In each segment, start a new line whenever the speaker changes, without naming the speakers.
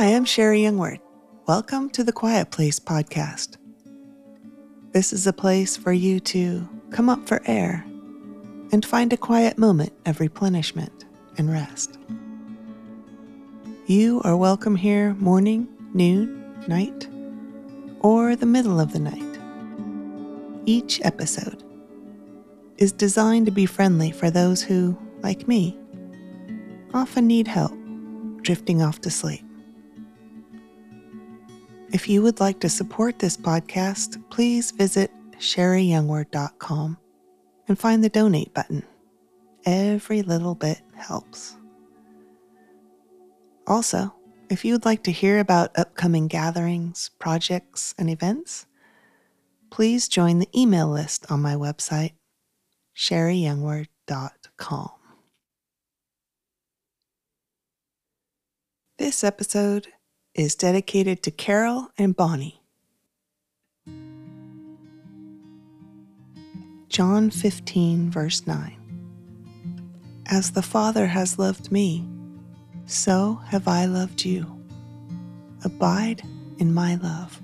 Hi, I'm Sherri Youngward. Welcome to the Quiet Place podcast. This is a place for you to come up for air and find a quiet moment of replenishment and rest. You are welcome here morning, noon, night, or the middle of the night. Each episode is designed to be friendly for those who, like me, often need help drifting off to sleep. If you would like to support this podcast, please visit sherriyoungward.com and find the donate button. Every little bit helps. Also, if you would like to hear about upcoming gatherings, projects, and events, please join the email list on my website, sherriyoungward.com. This episode is dedicated to Carol and Bonnie. John 15, verse 9. As the Father has loved me, so have I loved you. Abide in my love.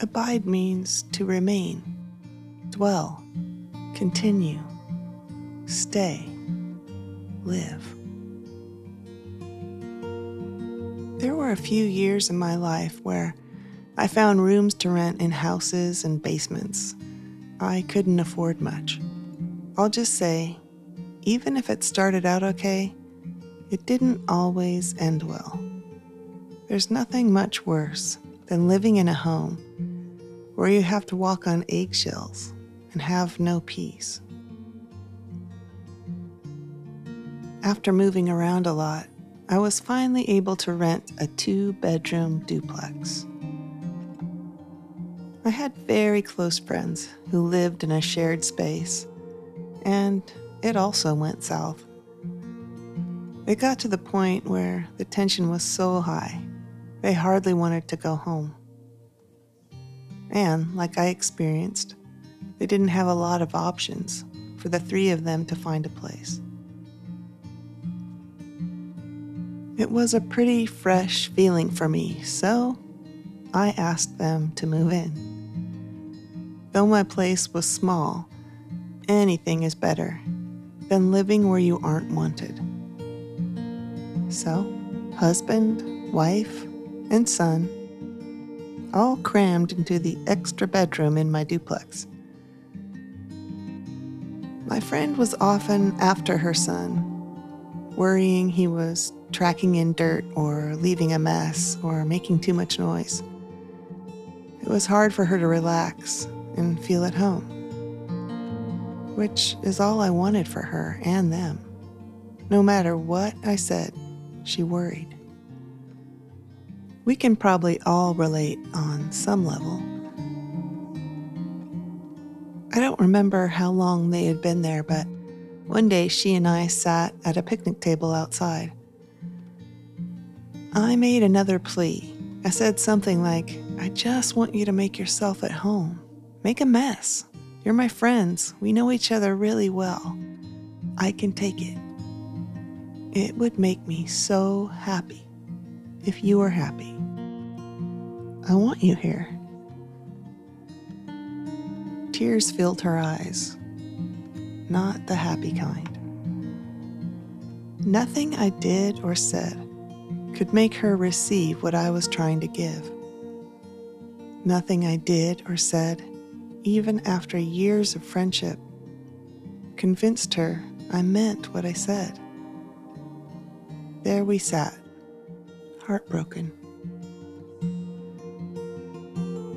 Abide means to remain, dwell, continue, stay, live. There were a few years in my life where I found rooms to rent in houses and basements. I couldn't afford much. I'll just say, even if it started out okay, it didn't always end well. There's nothing much worse than living in a home where you have to walk on eggshells and have no peace. After moving around a lot, I was finally able to rent a two bedroom duplex. I had very close friends who lived in a shared space, and it also went south. It got to the point where the tension was so high, they hardly wanted to go home. And, like I experienced, they didn't have a lot of options for the three of them to find a place. It was a pretty fresh feeling for me, so I asked them to move in. Though my place was small, anything is better than living where you aren't wanted. So, husband, wife, and son all crammed into the extra bedroom in my duplex. My friend was often after her son, worrying he was tracking in dirt or leaving a mess or making too much noise. It was hard for her to relax and feel at home, which is all I wanted for her and them. No matter what I said, she worried. We can probably all relate on some level. I don't remember how long they had been there, but one day she and I sat at a picnic table outside. I made another plea. I said something like, I just want you to make yourself at home. Make a mess. You're my friends. We know each other really well. I can take it. It would make me so happy if you were happy. I want you here. Tears filled her eyes, not the happy kind. Nothing I did or said could make her receive what I was trying to give. Nothing I did or said, even after years of friendship, convinced her I meant what I said. There we sat, heartbroken.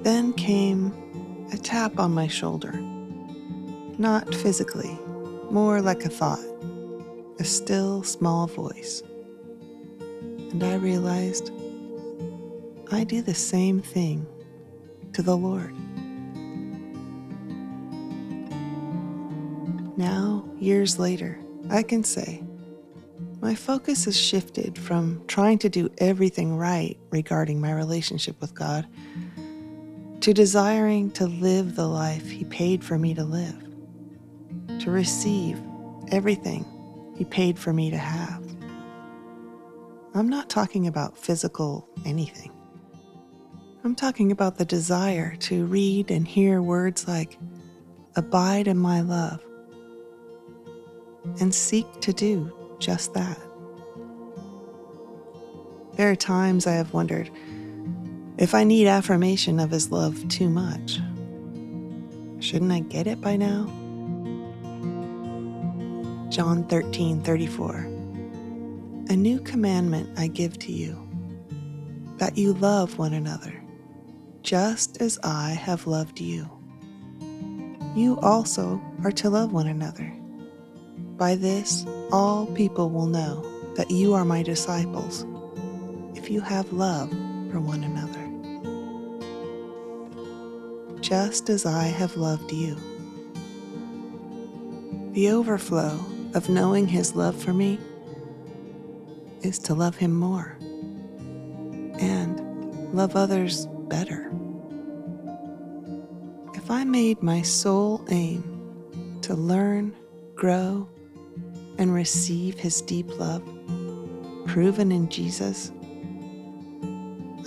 Then came a tap on my shoulder. Not physically, more like a thought, a still small voice and I realized I do the same thing to the Lord. Now, years later, I can say my focus has shifted from trying to do everything right regarding my relationship with God to desiring to live the life He paid for me to live, to receive everything He paid for me to have. I'm not talking about physical anything. I'm talking about the desire to read and hear words like, Abide in my love, and seek to do just that. There are times I have wondered if I need affirmation of His love too much. Shouldn't I get it by now? John 13 34. A new commandment I give to you, that you love one another just as I have loved you. You also are to love one another. By this, all people will know that you are my disciples, if you have love for one another. Just as I have loved you. The overflow of knowing His love for me is to love Him more and love others better. If I made my sole aim to learn, grow, and receive His deep love, proven in Jesus,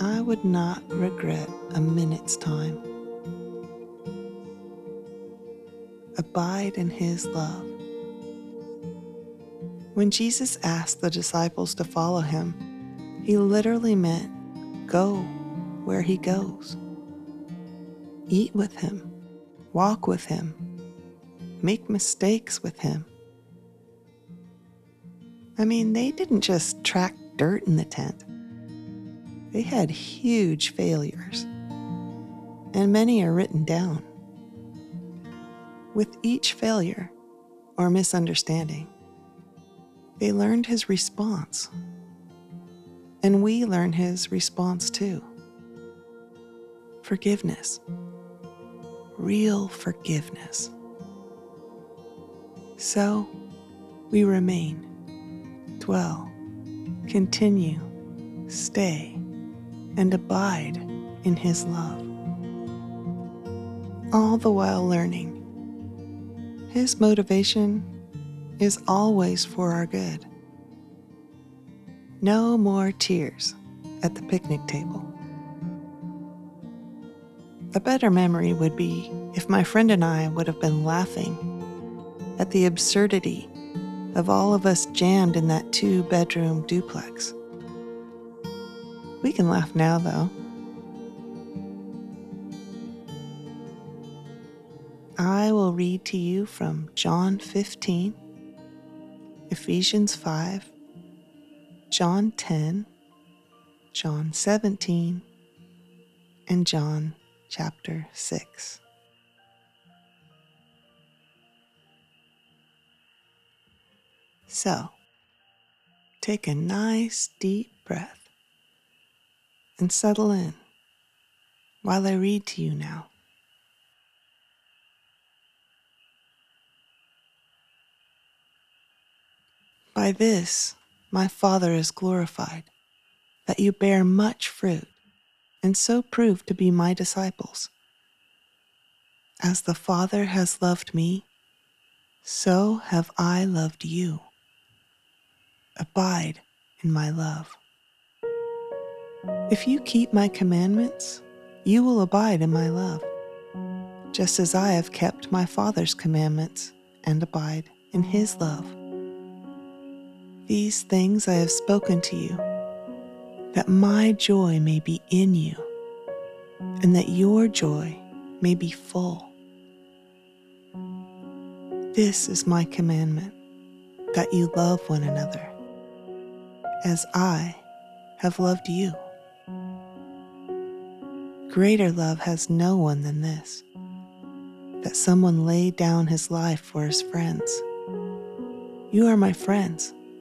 I would not regret a minute's time. Abide in His love. When Jesus asked the disciples to follow Him, He literally meant go where He goes. Eat with Him walk with Him, make mistakes with Him. I mean, they didn't just track dirt in the tent, they had huge failures, and many are written down. With each failure or misunderstanding, they learned his response. And we learn his response too forgiveness real forgiveness. So we remain, dwell, continue, stay, and abide in His love. All the while learning. His motivation is always for our good. No more tears at the picnic table. A better memory would be if my friend and I would have been laughing at the absurdity of all of us jammed in that two bedroom duplex. We can laugh now, though. I will read to you from John 15, Ephesians 5, John 10, John 17, and John chapter 6. So, take a nice deep breath and settle in while I read to you now. By this my Father is glorified, that you bear much fruit and so prove to be my disciples. As the Father has loved me, so have I loved you. Abide in my love. If you keep my commandments, you will abide in my love, just as I have kept my Father's commandments and abide in his love. These things I have spoken to you that my joy may be in you, and that your joy may be full. This is my commandment that you love one another, as I have loved you. Greater love has no one than this that someone lay down his life for his friends. You are my friends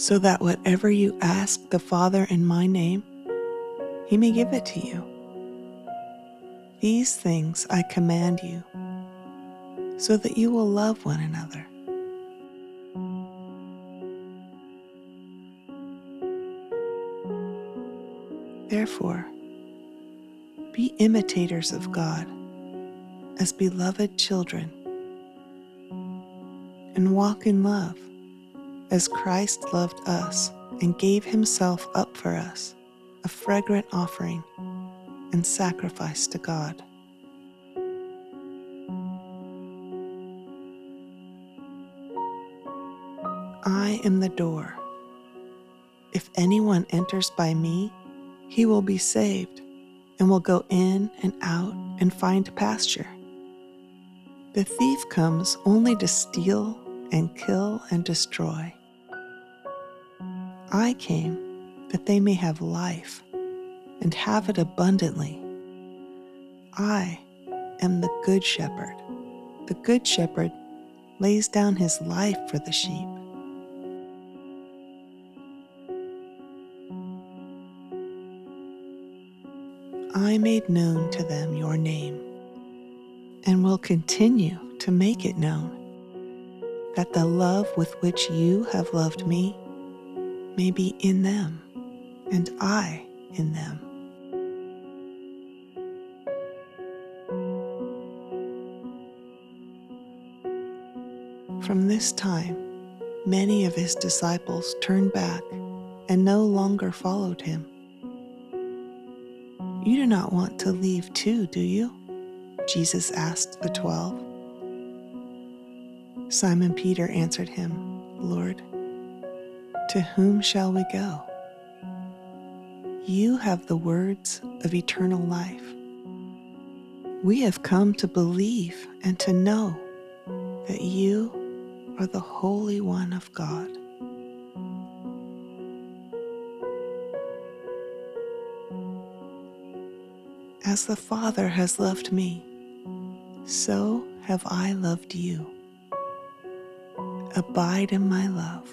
so that whatever you ask the Father in my name, he may give it to you. These things I command you, so that you will love one another. Therefore, be imitators of God as beloved children and walk in love as Christ loved us and gave himself up for us, a fragrant offering and sacrifice to God. I am the door. If anyone enters by me, he will be saved and will go in and out and find pasture. The thief comes only to steal and kill and destroy. I came that they may have life and have it abundantly. I am the Good Shepherd. The Good Shepherd lays down his life for the sheep. I made known to them your name and will continue to make it known, that the love with which you have loved me may be in them and I in them. From this time, many of his disciples turned back and no longer followed him. You do not want to leave too, do you? Jesus asked the twelve. Simon Peter answered him, Lord, to whom shall we go? You have the words of eternal life. We have come to believe and to know that you are the Holy One of God. As the Father has loved me, so have I loved you. Abide in my love.